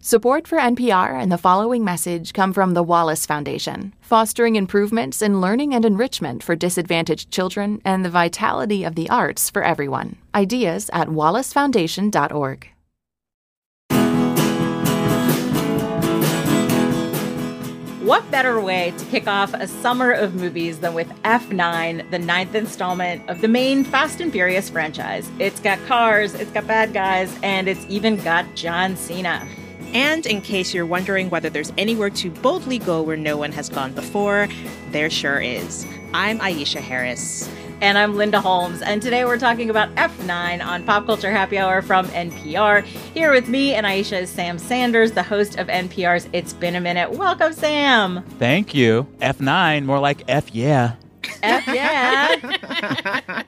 Support for NPR and the following message come from the Wallace Foundation, fostering improvements in learning and enrichment for disadvantaged children and the vitality of the arts for everyone. Ideas at wallacefoundation.org. What better way to kick off a summer of movies than with F9, the ninth installment of the main Fast and Furious franchise? It's got cars, it's got bad guys, and it's even got John Cena. And in case you're wondering whether there's anywhere to boldly go where no one has gone before, there sure is. I'm Aisha Harris. And I'm Linda Holmes. And today we're talking about F9 on Pop Culture Happy Hour from NPR. Here with me and Aisha is Sam Sanders, the host of NPR's It's Been a Minute. Welcome, Sam. Thank you. F9, more like F yeah. F yeah.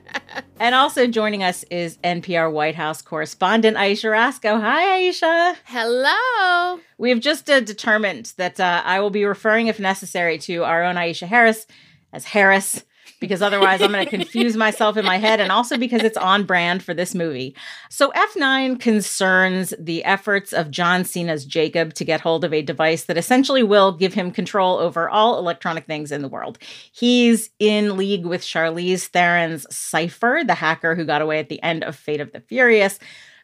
and also joining us is NPR White House correspondent Aisha Rascoe. Hi, Aisha. Hello. We have just uh, determined that uh, I will be referring, if necessary, to our own Aisha Harris as Harris because otherwise I'm going to confuse myself in my head and also because it's on brand for this movie. So F9 concerns the efforts of John Cena's Jacob to get hold of a device that essentially will give him control over all electronic things in the world. He's in league with Charlize Theron's Cypher, the hacker who got away at the end of Fate of the Furious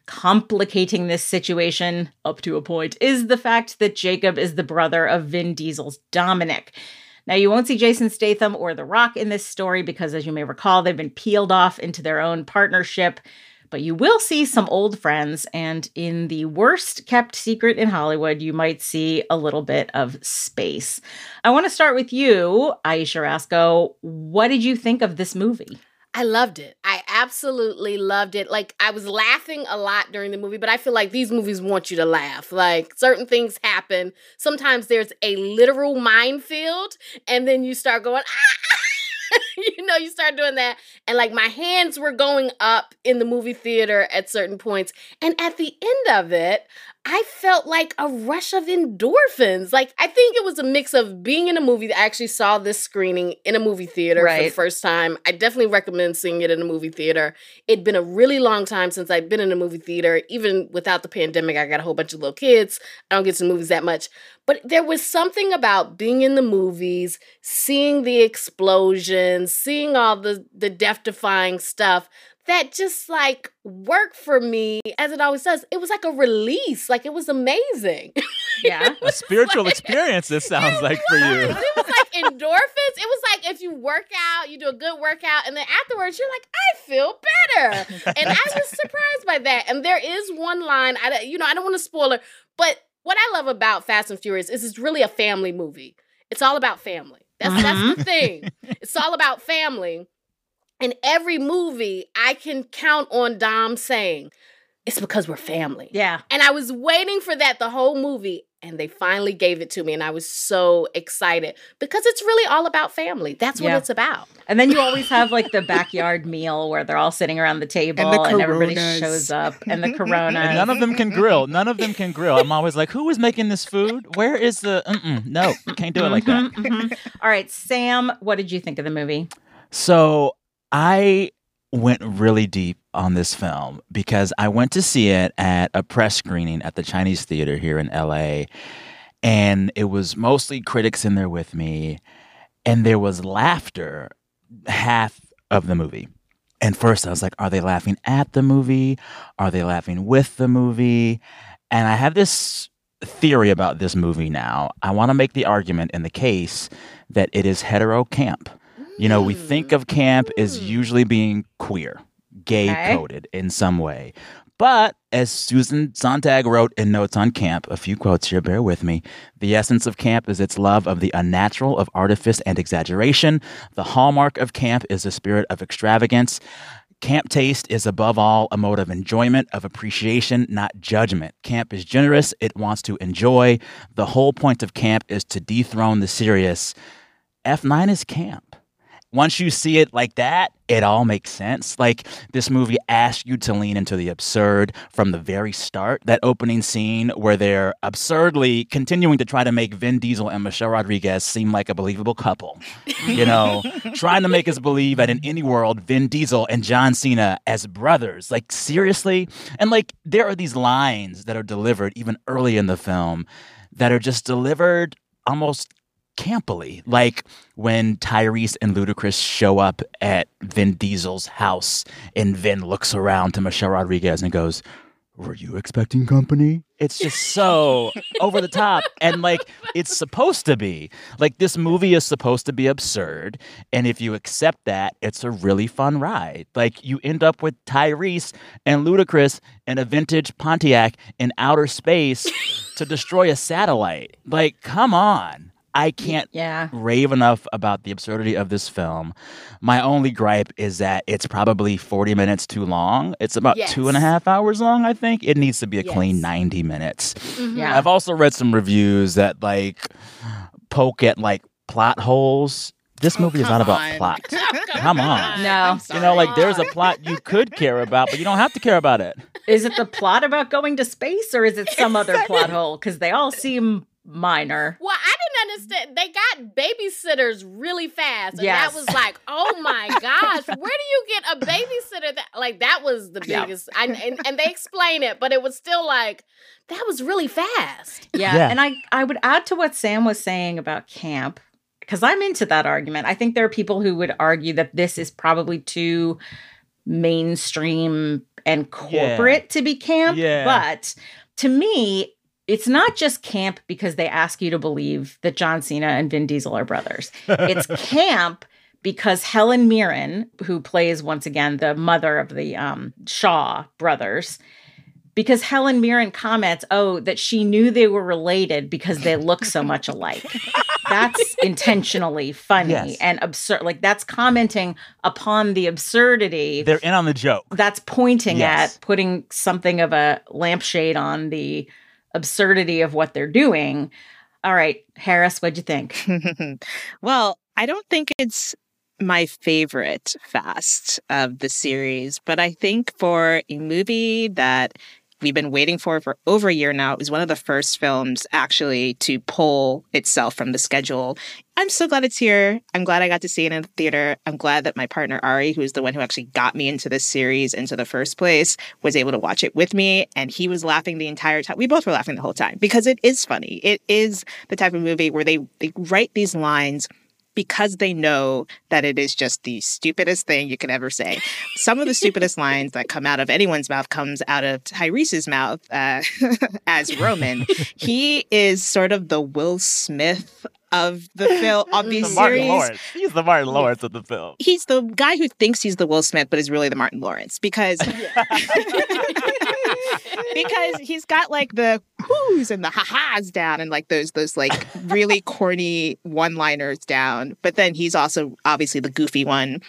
complicating this situation up to a point is the fact that Jacob is the brother of Vin Diesel's Dominic. Now, you won't see Jason Statham or The Rock in this story because, as you may recall, they've been peeled off into their own partnership. But you will see some old friends, and in the worst kept secret in Hollywood, you might see a little bit of space. I want to start with you, Aisha Rascoe. What did you think of this movie? I loved it. I absolutely loved it. Like I was laughing a lot during the movie, but I feel like these movies want you to laugh. Like certain things happen. Sometimes there's a literal minefield and then you start going ah! you know, you start doing that. And like my hands were going up in the movie theater at certain points. And at the end of it, I felt like a rush of endorphins. Like I think it was a mix of being in a movie. I actually saw this screening in a movie theater right. for the first time. I definitely recommend seeing it in a movie theater. It'd been a really long time since I'd been in a movie theater. Even without the pandemic, I got a whole bunch of little kids. I don't get to movies that much. But there was something about being in the movies, seeing the explosions, seeing all the the death defying stuff that just like worked for me as it always does. It was like a release. Like it was amazing. Yeah. a spiritual like, experience, this sounds like was. for you. It was like endorphins. It was like if you work out, you do a good workout, and then afterwards you're like, I feel better. and I was surprised by that. And there is one line, I you know, I don't want to spoil it, but what I love about Fast and Furious is it's really a family movie. It's all about family. That's mm-hmm. that's the thing. It's all about family. In every movie, I can count on Dom saying, it's because we're family. Yeah. And I was waiting for that the whole movie and they finally gave it to me and I was so excited because it's really all about family. That's what yeah. it's about. And then you always have like the backyard meal where they're all sitting around the table and, the and everybody shows up and the corona. And none of them can grill. None of them can grill. I'm always like, who is making this food? Where is the Mm-mm, no, can't do it like that. Mm-hmm, mm-hmm. All right, Sam, what did you think of the movie? So I went really deep on this film because I went to see it at a press screening at the Chinese Theater here in LA. And it was mostly critics in there with me. And there was laughter half of the movie. And first I was like, are they laughing at the movie? Are they laughing with the movie? And I have this theory about this movie now. I want to make the argument in the case that it is hetero camp. You know, we think of camp as hmm. usually being queer, gay coded okay. in some way. But as Susan Sontag wrote in Notes on Camp, a few quotes here, bear with me. The essence of camp is its love of the unnatural, of artifice and exaggeration. The hallmark of camp is the spirit of extravagance. Camp taste is above all a mode of enjoyment, of appreciation, not judgment. Camp is generous, it wants to enjoy. The whole point of camp is to dethrone the serious. F9 is camp. Once you see it like that, it all makes sense. Like this movie asks you to lean into the absurd from the very start. That opening scene where they're absurdly continuing to try to make Vin Diesel and Michelle Rodriguez seem like a believable couple. You know, trying to make us believe that in any world, Vin Diesel and John Cena as brothers. Like seriously? And like there are these lines that are delivered even early in the film that are just delivered almost campily. Like when Tyrese and Ludacris show up at Vin Diesel's house and Vin looks around to Michelle Rodriguez and goes, Were you expecting company? It's just so over the top. And like it's supposed to be. Like this movie is supposed to be absurd. And if you accept that, it's a really fun ride. Like you end up with Tyrese and Ludacris in a vintage Pontiac in outer space to destroy a satellite. Like, come on. I can't Yeah. rave enough about the absurdity of this film. My only gripe is that it's probably 40 minutes too long. It's about Yes. two and a half hours long, I think. It needs to be a clean 90 minutes. Mm-hmm. Yeah. I've also read some reviews that like poke at like plot holes. This oh, movie is not come about on. plot. Come on. No. You know, like there's a plot you could care about, but you don't have to care about it. Is it the plot about going to space or is it some other plot hole? Because they all seem minor. Well, I didn't understand. They got babysitters really fast, and Yes. that was like, oh my gosh, where do you get a babysitter? That like that was the Yeah. biggest. I, and and they explain it, but it was still like that was really fast. Yeah. Yeah. And I, I would add to what Sam was saying about camp, because I'm into that argument. I think there are people who would argue that this is probably too mainstream and corporate to be camp. Yeah. But to me, it's not just camp because they ask you to believe that John Cena and Vin Diesel are brothers. It's camp because Helen Mirren, who plays once again the mother of the um, Shaw brothers, because Helen Mirren comments, oh, that she knew they were related because they look so much alike. That's intentionally funny Yes. and absurd. Like that's commenting upon the absurdity. They're in on the joke. that's pointing Yes. at putting something of a lampshade on the absurdity of what they're doing. All right, Harris, what'd you think? well, I don't think it's my favorite fast of the series, but I think for a movie that we've been waiting for it for over a year now, it was one of the first films actually to pull itself from the schedule. I'm so glad it's here. I'm glad I got to see it in the theater. I'm glad that my partner Ari, who's the one who actually got me into this series into the first place, was able to watch it with me. And he was laughing the entire time. We both were laughing the whole time because it is funny. It is the type of movie where they, they write these lines because they know that it is just the stupidest thing you could ever say. Some of the stupidest lines that come out of anyone's mouth comes out of Tyrese's mouth uh, as Roman. He is sort of the Will Smith of the film of these The Martin. Lawrence. He's the Martin Lawrence of the film. He's the guy who thinks he's the Will Smith, but is really the Martin Lawrence because because he's got like the whoos and the ha-has down and like those those like really corny one-liners down. But then he's also obviously the goofy one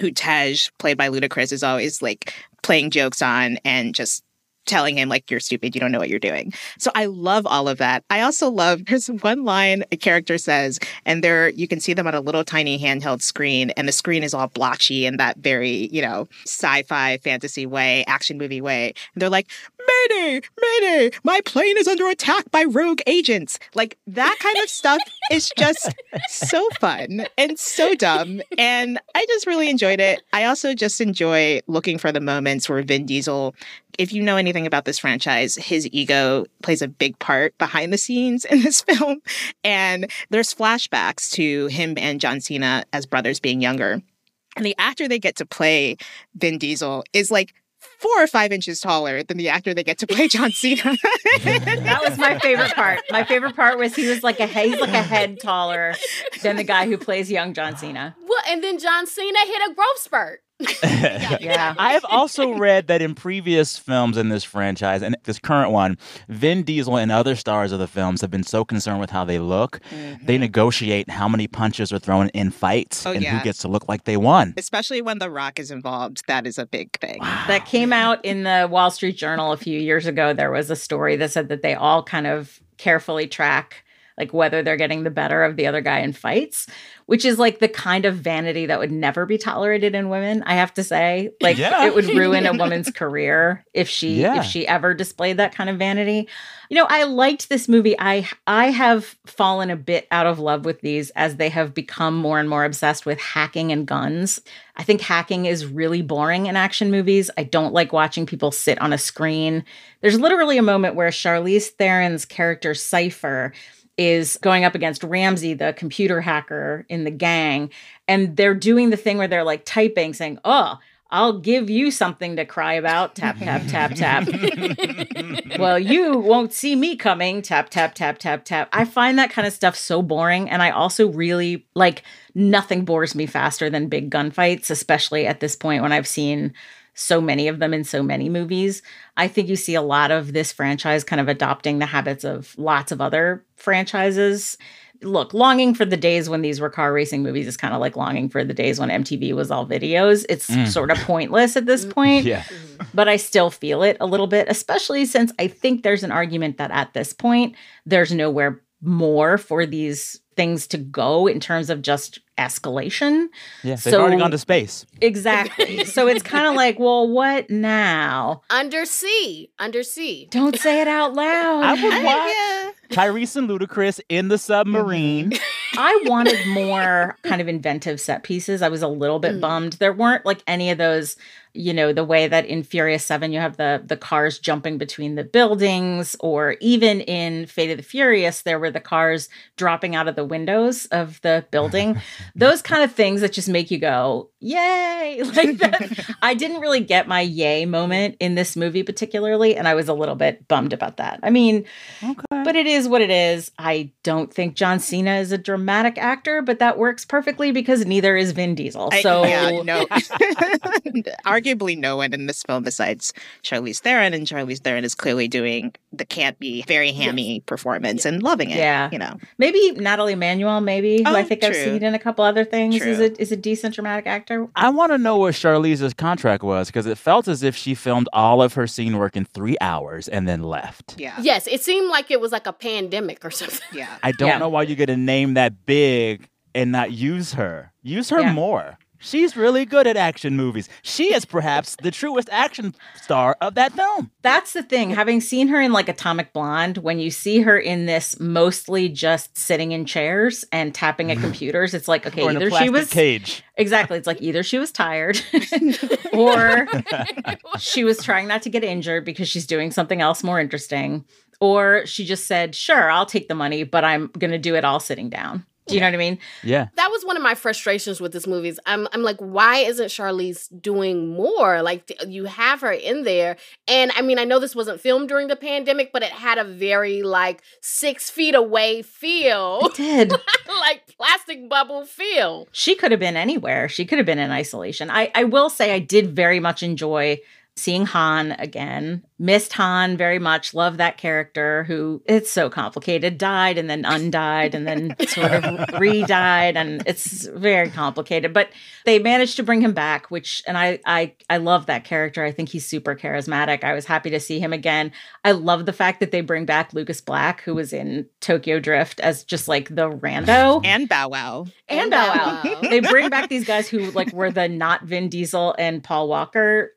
who Tej, played by Ludacris, is always like playing jokes on and just telling him like you're stupid, you don't know what you're doing. So I love all of that. I also love there's one line a character says, and there you can see them on a little tiny handheld screen, and the screen is all blotchy in that very, you know, sci-fi fantasy way, action movie way. And they're like, Mayday, Mayday, my plane is under attack by rogue agents. Like that kind of stuff is just so fun and so dumb. And I just really enjoyed it. I also just enjoy looking for the moments where Vin Diesel, if you know anything about this franchise, his ego plays a big part behind the scenes in this film. And there's flashbacks to him and John Cena as brothers being younger. And the actor they get to play Vin Diesel is like four or five inches taller than the actor they get to play John Cena. That was my favorite part. My favorite part was he was like a he's like a head taller than the guy who plays young John Cena. Well, and then John Cena hit a growth spurt. Yeah. I have also read that in previous films in this franchise and this current one, Vin Diesel and other stars of the films have been so concerned with how they look, mm-hmm. they negotiate how many punches are thrown in fights Oh, and yeah. who gets to look like they won. Especially when The Rock is involved, that is a big thing. that came out in the Wall Street Journal a few years ago. There was a story that said that they all kind of carefully track like whether they're getting the better of the other guy in fights, which is like the kind of vanity that would never be tolerated in women, I have to say. Like Yeah. it would ruin a woman's career if she Yeah. if she ever displayed that kind of vanity. You know, I liked this movie. I I have fallen a bit out of love with these as they have become more and more obsessed with hacking and guns. I think hacking is really boring in action movies. I don't like watching people sit on a screen. There's literally a moment where Charlize Theron's character Cypher is going up against Ramsey, the computer hacker in the gang, and they're doing the thing where they're like typing, saying, "Oh, I'll give you something to cry about." Tap tap tap tap. well, you won't see me coming. Tap, tap, tap, tap, tap. I find that kind of stuff so boring. And I also really like nothing bores me faster than big gunfights, especially at this point when I've seen so many of them in so many movies. I think you see a lot of this franchise kind of adopting the habits of lots of other franchises. Look, longing for the days when these were car racing movies is kind of like longing for the days when MTV was all videos. It's Mm. sort of pointless at this point Yeah. but I still feel it a little bit, especially since I think there's an argument that at this point, there's nowhere more for these things to go in terms of just escalation. Yeah. They've So- already gone to space. Exactly. so it's kind of like, well, what now? Undersea. Undersea. Don't say it out loud. I would watch yeah. Tyrese and Ludacris in the submarine. I wanted more kind of inventive set pieces. I was a little bit Mm. bummed. There weren't like any of those, you know, the way that in Furious 7 you have the the cars jumping between the buildings or even in Fate of the Furious there were the cars dropping out of the windows of the building. those kind of things that just make you go, "Yay!" Like that. I didn't really get my yay moment in this movie particularly and I was a little bit bummed about that. I mean, Okay. But it is what it is. I don't think John Cena is a dramatic actor, but that works perfectly because neither is Vin Diesel. I- So yeah, no. Arguably, no one in this film besides Charlize Theron, and Charlize Theron is clearly doing the can't be very hammy performance and loving it. Yeah. you know. maybe Nathalie Emmanuel, maybe who I Oh, think I've seen in a couple other things, is a is a decent dramatic actor. I want to know what Charlize's contract was because it felt as if she filmed all of her scene work in three hours and then left. Yeah, Yes, it seemed like it was like a pandemic or something. yeah. I don't Yeah. know why you get a name that big and not use her. Use her Yeah. more. She's really good at action movies. She is perhaps the truest action star of that film. That's the thing. Having seen her in like Atomic Blonde, when you see her in this mostly just sitting in chairs and tapping at computers, it's like, okay, or in a either she was cage. Exactly. It's like either she was tired or she was trying not to get injured because she's doing something else more interesting. Or she just said, sure, I'll take the money, but I'm going to do it all sitting down. Do you know what I mean? Yeah. that was one of my frustrations with this movie. I'm I'm like, why isn't Charlize doing more? Like th- you have her in there, and I mean, I know this wasn't filmed during the pandemic, but it had a very like six feet away feel, It did. like plastic bubble feel. she could have been anywhere. She could have been in isolation. I, I will say I did very much enjoy seeing Han again. Missed Han very much. Love that character who it's so complicated. Died and then undied and then sort of re-died and it's very complicated. But they managed to bring him back, which and I I I love that character. I think he's super charismatic. I was happy to see him again. I love the fact that they bring back Lucas Black, who was in Tokyo Drift as just like the rando And Bow Wow. and Bow Wow. they bring back these guys who like were the not Vin Diesel and Paul Walker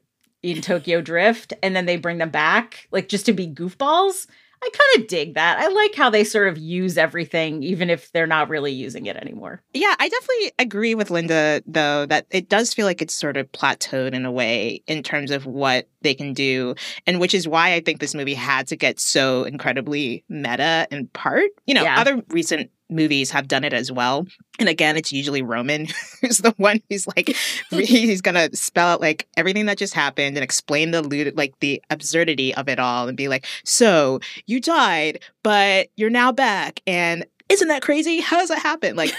in Tokyo Drift, and then they bring them back like just to be goofballs. I kind of dig that. I like how they sort of use everything, even if they're not really using it anymore. Yeah, I definitely agree with Linda, though, that it does feel like it's sort of plateaued in a way in terms of what they can do. And which is why I think this movie had to get so incredibly meta in part. You know, Yeah. other recent movies have done it as well. And again, it's usually Roman who's the one who's like, he's going to spell out like everything that just happened and explain the, like the absurdity of it all and be like, so you died, but you're now back. And isn't that crazy? How does that happen? Like,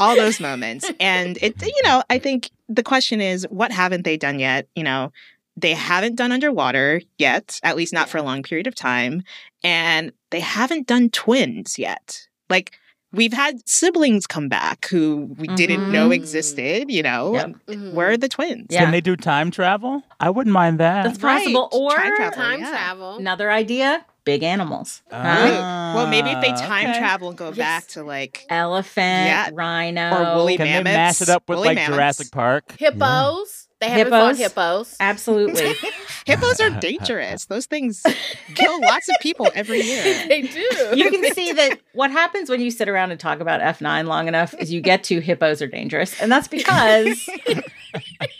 all those moments. And it, you know, I think the question is, what haven't they done yet? You know, they haven't done underwater yet, at least not for a long period of time. And they haven't done twins yet. Like, we've had siblings come back who we didn't know Mhm. existed, you know. Yep. Mhm. Where are the twins? Yeah. Can they do time travel? I wouldn't mind that. That's possible. Right. Or Time travel. time yeah. travel? another idea big animals. Huh? Ah, well, maybe if they time okay. travel and go Yes. back to like Elephant, Yeah. rhino, Or woolly Can they mammoths, mash it up with woolly like mammoths. Jurassic Park? Hippos. They haven't fought hippos. Absolutely. hippos are dangerous. Those things kill lots of people every year. they do. you can see that what happens when you sit around and talk about F9 long enough is you get to hippos are dangerous. And that's because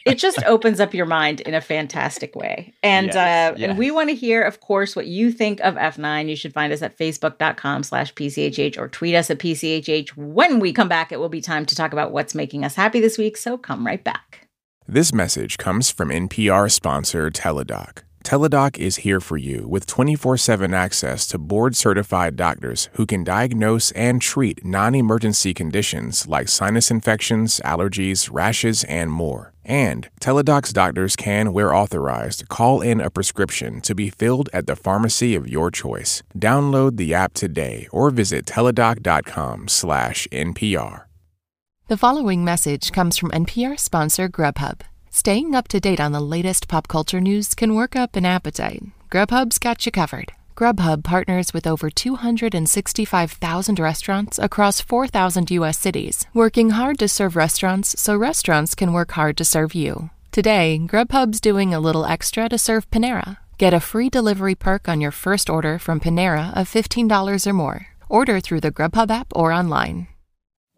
it just opens up your mind in a fantastic way. And Yes, uh, yes. and we want to hear, of course, what you think of F9. You should find us at facebook.com slash PCHH or tweet us at PCHH. When we come back, it will be time to talk about what's making us happy this week. So come right back. This message comes from NPR sponsor Teladoc. Teladoc is here for you with 24 7 access to board certified doctors who can diagnose and treat non emergency conditions like sinus infections, allergies, rashes, and more. And Teladoc's doctors can, where authorized, call in a prescription to be filled at the pharmacy of your choice. Download the app today or visit teladoc.com slash NPR. The following message comes from NPR sponsor Grubhub. Staying up to date on the latest pop culture news can work up an appetite. Grubhub's got you covered. Grubhub partners with over 265,000 restaurants across 4,000 U.S. cities, working hard to serve restaurants so restaurants can work hard to serve you. Today, Grubhub's doing a little extra to serve Panera. Get a free delivery perk on your first order from Panera of $15 or more. Order through the Grubhub app or online.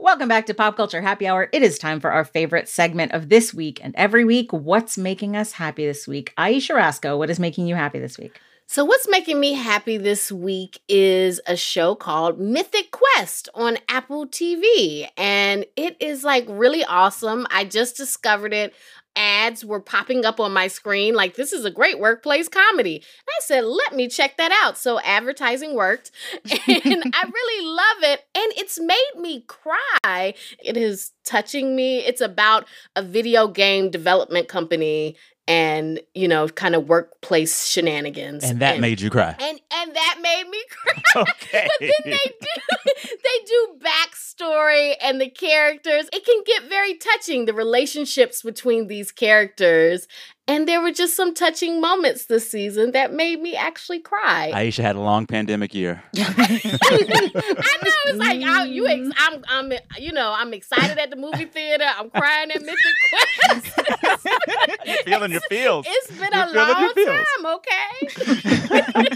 Welcome back to Pop Culture Happy Hour. It is time for our favorite segment of this week and every week. What's making us happy this week? Aisha Rascoe, what is making you happy this week? So, what's making me happy this week is a show called Mythic Quest on Apple TV. And it is like really awesome. I just discovered it. Ads were popping up on my screen like, this is a great workplace comedy. I said, let me check that out. So, advertising worked. And I really love it. And it's made me cry. It is touching me. It's about a video game development company and you know kind of workplace shenanigans And that made you cry. and and that made me cry Okay. but then they do they do backstory and the characters it can get very touching the relationships between these characters and there were just some touching moments this season that made me actually cry Aisha had a long pandemic year. I know it's like I, you. Ex- I'm, I'm, you know, I'm excited at the movie theater. I'm crying at Mythic Quest. You're feeling your feels. It's been You're a feeling your long feels. time, okay?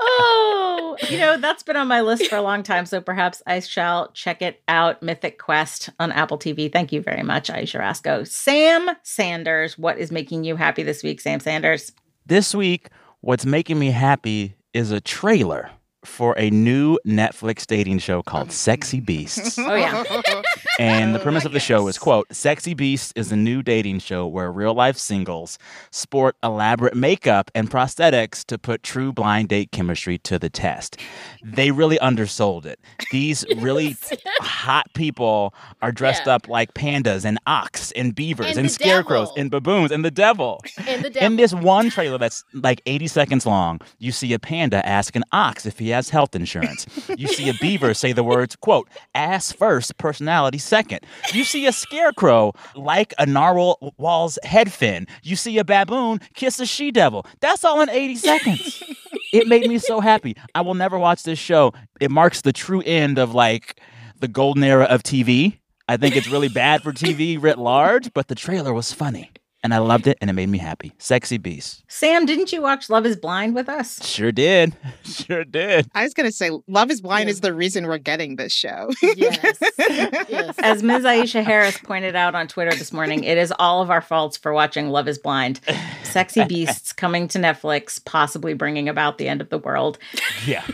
Oh, you know, that's been on my list for a long time. So perhaps I shall check it out. Mythic Quest on Apple TV. Thank you very much, Aisha Rascoe. Sam Sanders, what is making you happy this week, Sam Sanders? This week, what's making me happy is a trailer for a new Netflix dating show called oh. Sexy Beasts. Oh, yeah. And the Oh, premise of the show is quote, Sexy Beasts is a new dating show where real life singles sport elaborate makeup and prosthetics to put true blind date chemistry to the test. They really undersold it. These really hot people are dressed Yeah. up like pandas and ox and beavers And and, scarecrows devil. and baboons and the devil. And the In this one trailer that's like 80 seconds long, you see a panda ask an ox if he has health insurance. you see a beaver say the words, quote, ass first, personality second. You see a scarecrow like a narwhal's head fin. You see a baboon kiss a she devil. That's all in 80 seconds. it made me so happy. I will never watch this show. It marks the true end of like the golden era of TV. I think it's really bad for TV writ large, but the trailer was funny. And I loved it and it made me happy. Sexy Beast. Sam, didn't you watch Love is Blind with us? Sure did. Sure did. I was gonna say, Love is Blind Yeah. is the reason we're getting this show. Yes. yes. As Ms. Aisha Harris pointed out on Twitter this morning, it is all of our faults for watching Love is Blind. Sexy Beasts coming to Netflix, possibly bringing about the end of the world. Yeah.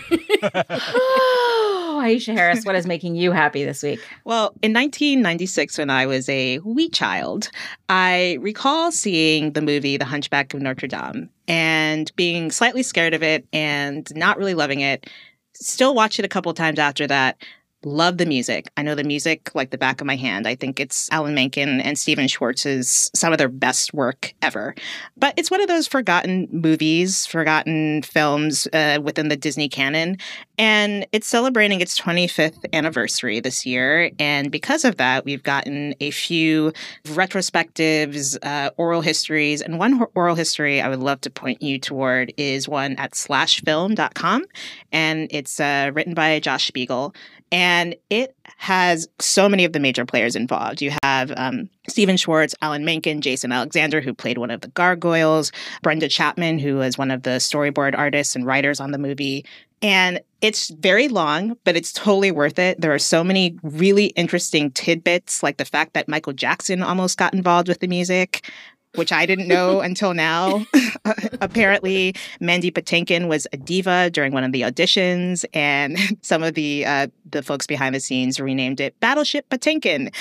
Oh, Aisha Harris, what is making you happy this week? Well, in 1996, when I was a wee child, I recall seeing the movie The Hunchback of Notre Dame and being slightly scared of it and not really loving it. Still watched it a couple times after that. Love the music. I know the music like the back of my hand. I think it's Alan Menken and Stephen Schwartz's some of their best work ever. But it's one of those forgotten movies, forgotten films uh, within the Disney canon. And it's celebrating its 25th anniversary this year. And because of that, we've gotten a few retrospectives, uh, oral histories. And one oral history I would love to point you toward is one at slashfilm.com. And it's uh, written by Josh Spiegel. And it has so many of the major players involved. You have um, Stephen Schwartz, Alan Menken, Jason Alexander, who played one of the gargoyles, Brenda Chapman, who was one of the storyboard artists and writers on the movie. And it's very long, but it's totally worth it. There are so many really interesting tidbits, like the fact that Michael Jackson almost got involved with the music which I didn't know until now. Apparently, Mandy Patinkin was a diva during one of the auditions, and some of the uh, the folks behind the scenes renamed it Battleship Patinkin.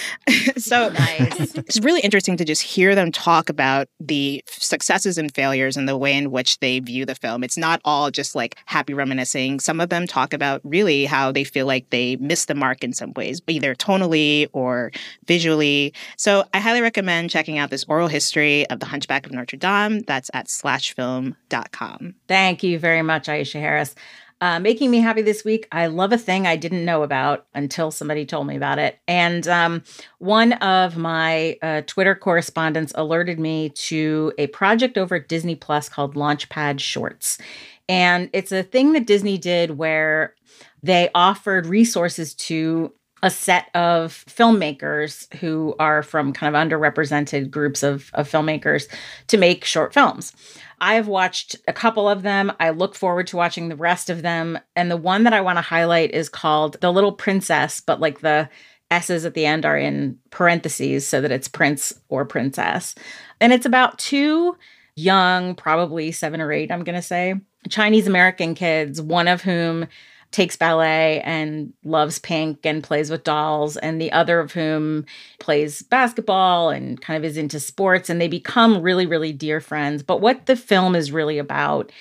so nice. it's really interesting to just hear them talk about the successes and failures and the way in which they view the film. It's not all just like happy reminiscing. Some of them talk about really how they feel like they missed the mark in some ways, either tonally or visually. So I highly recommend checking out this oral history of The Hunchback of Notre Dame. That's at slashfilm.com. Thank you very much, Aisha Harris. Uh, making me happy this week. I love a thing I didn't know about until somebody told me about it. And um, one of my uh, Twitter correspondents alerted me to a project over at Disney Plus called Launchpad Shorts. And it's a thing that Disney did where they offered resources to a set of filmmakers who are from kind of underrepresented groups of, of filmmakers to make short films. I've watched a couple of them. I look forward to watching the rest of them. And the one that I want to highlight is called The Little Princess, but like the S's at the end are in parentheses so that it's prince or princess. And it's about two young, probably seven or eight, I'm going to say, Chinese American kids, one of whom takes ballet and loves pink and plays with dolls, and the other of whom plays basketball and kind of is into sports, and they become really, really dear friends. But what the film is really about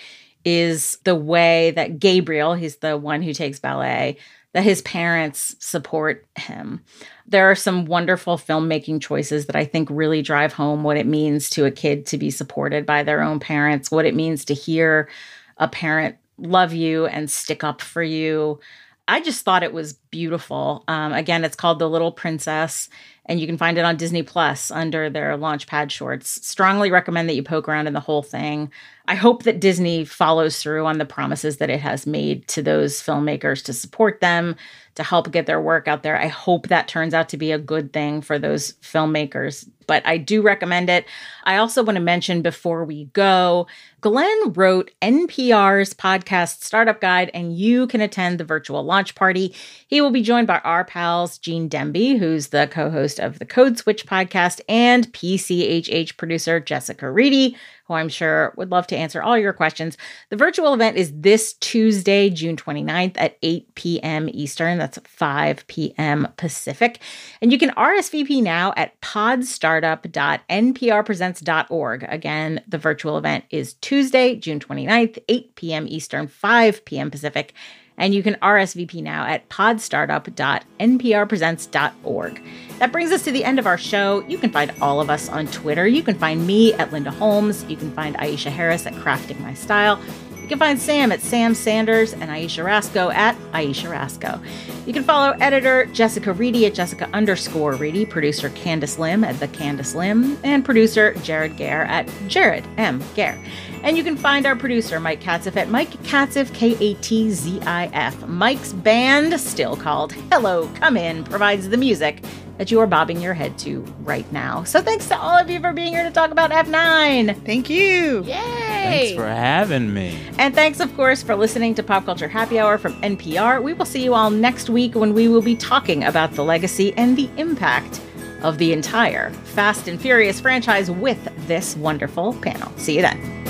is the way that Gabriel, he's the one who takes ballet, that his parents support him. There are some wonderful filmmaking choices that I think really drive home what it means to a kid to be supported by their own parents, what it means to hear a parent love you and stick up for you. I just thought it was beautiful. Um, again, it's called The Little Princess, and you can find it on Disney Plus under their Launchpad shorts. Strongly recommend that you poke around in the whole thing. I hope that Disney follows through on the promises that it has made to those filmmakers to support them, to help get their work out there. I hope that turns out to be a good thing for those filmmakers. But I do recommend it. I also want to mention before we go, Glenn wrote NPR's podcast Startup Guide, and you can attend the virtual launch party. He will be joined by our pals, Gene Demby, who's the co host of the Code Switch podcast, and PCHH producer Jessica Reedy who I'm sure would love to answer all your questions. The virtual event is this Tuesday, June 29th at 8 p.m. Eastern. That's 5 p.m. Pacific. And you can RSVP now at podstartup.nprpresents.org. Again, the virtual event is Tuesday, June 29th, 8 p.m. Eastern, 5 p.m. Pacific and you can RSVP now at podstartup.nprpresents.org. That brings us to the end of our show. You can find all of us on Twitter. You can find me at Linda Holmes. You can find Aisha Harris at Crafting My Style. You can find Sam at Sam Sanders and Aisha Rascoe at Aisha Rascoe. You can follow editor Jessica Reedy at Jessica underscore Reedy, producer Candice Lim at The Candice Lim, and producer Jared Gare at Jared M. Gare. And you can find our producer, Mike Katzif, at Mike Katzif, K A T Z I F. Mike's band, still called Hello Come In, provides the music that you are bobbing your head to right now. So thanks to all of you for being here to talk about F9. Thank you. Yay! Thanks for having me. And thanks, of course, for listening to Pop Culture Happy Hour from NPR. We will see you all next week when we will be talking about the legacy and the impact of the entire Fast and Furious franchise with this wonderful panel. See you then.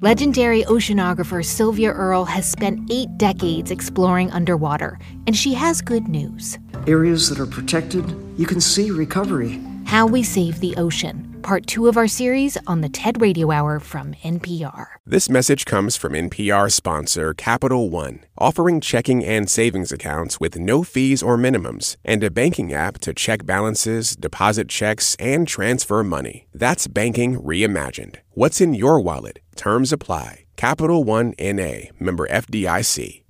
Legendary oceanographer Sylvia Earle has spent eight decades exploring underwater, and she has good news. Areas that are protected, you can see recovery. How we save the ocean part two of our series on the TED Radio Hour from NPR. This message comes from NPR sponsor Capital One, offering checking and savings accounts with no fees or minimums, and a banking app to check balances, deposit checks, and transfer money. That's banking reimagined. What's in your wallet? Terms apply. Capital One NA, member FDIC.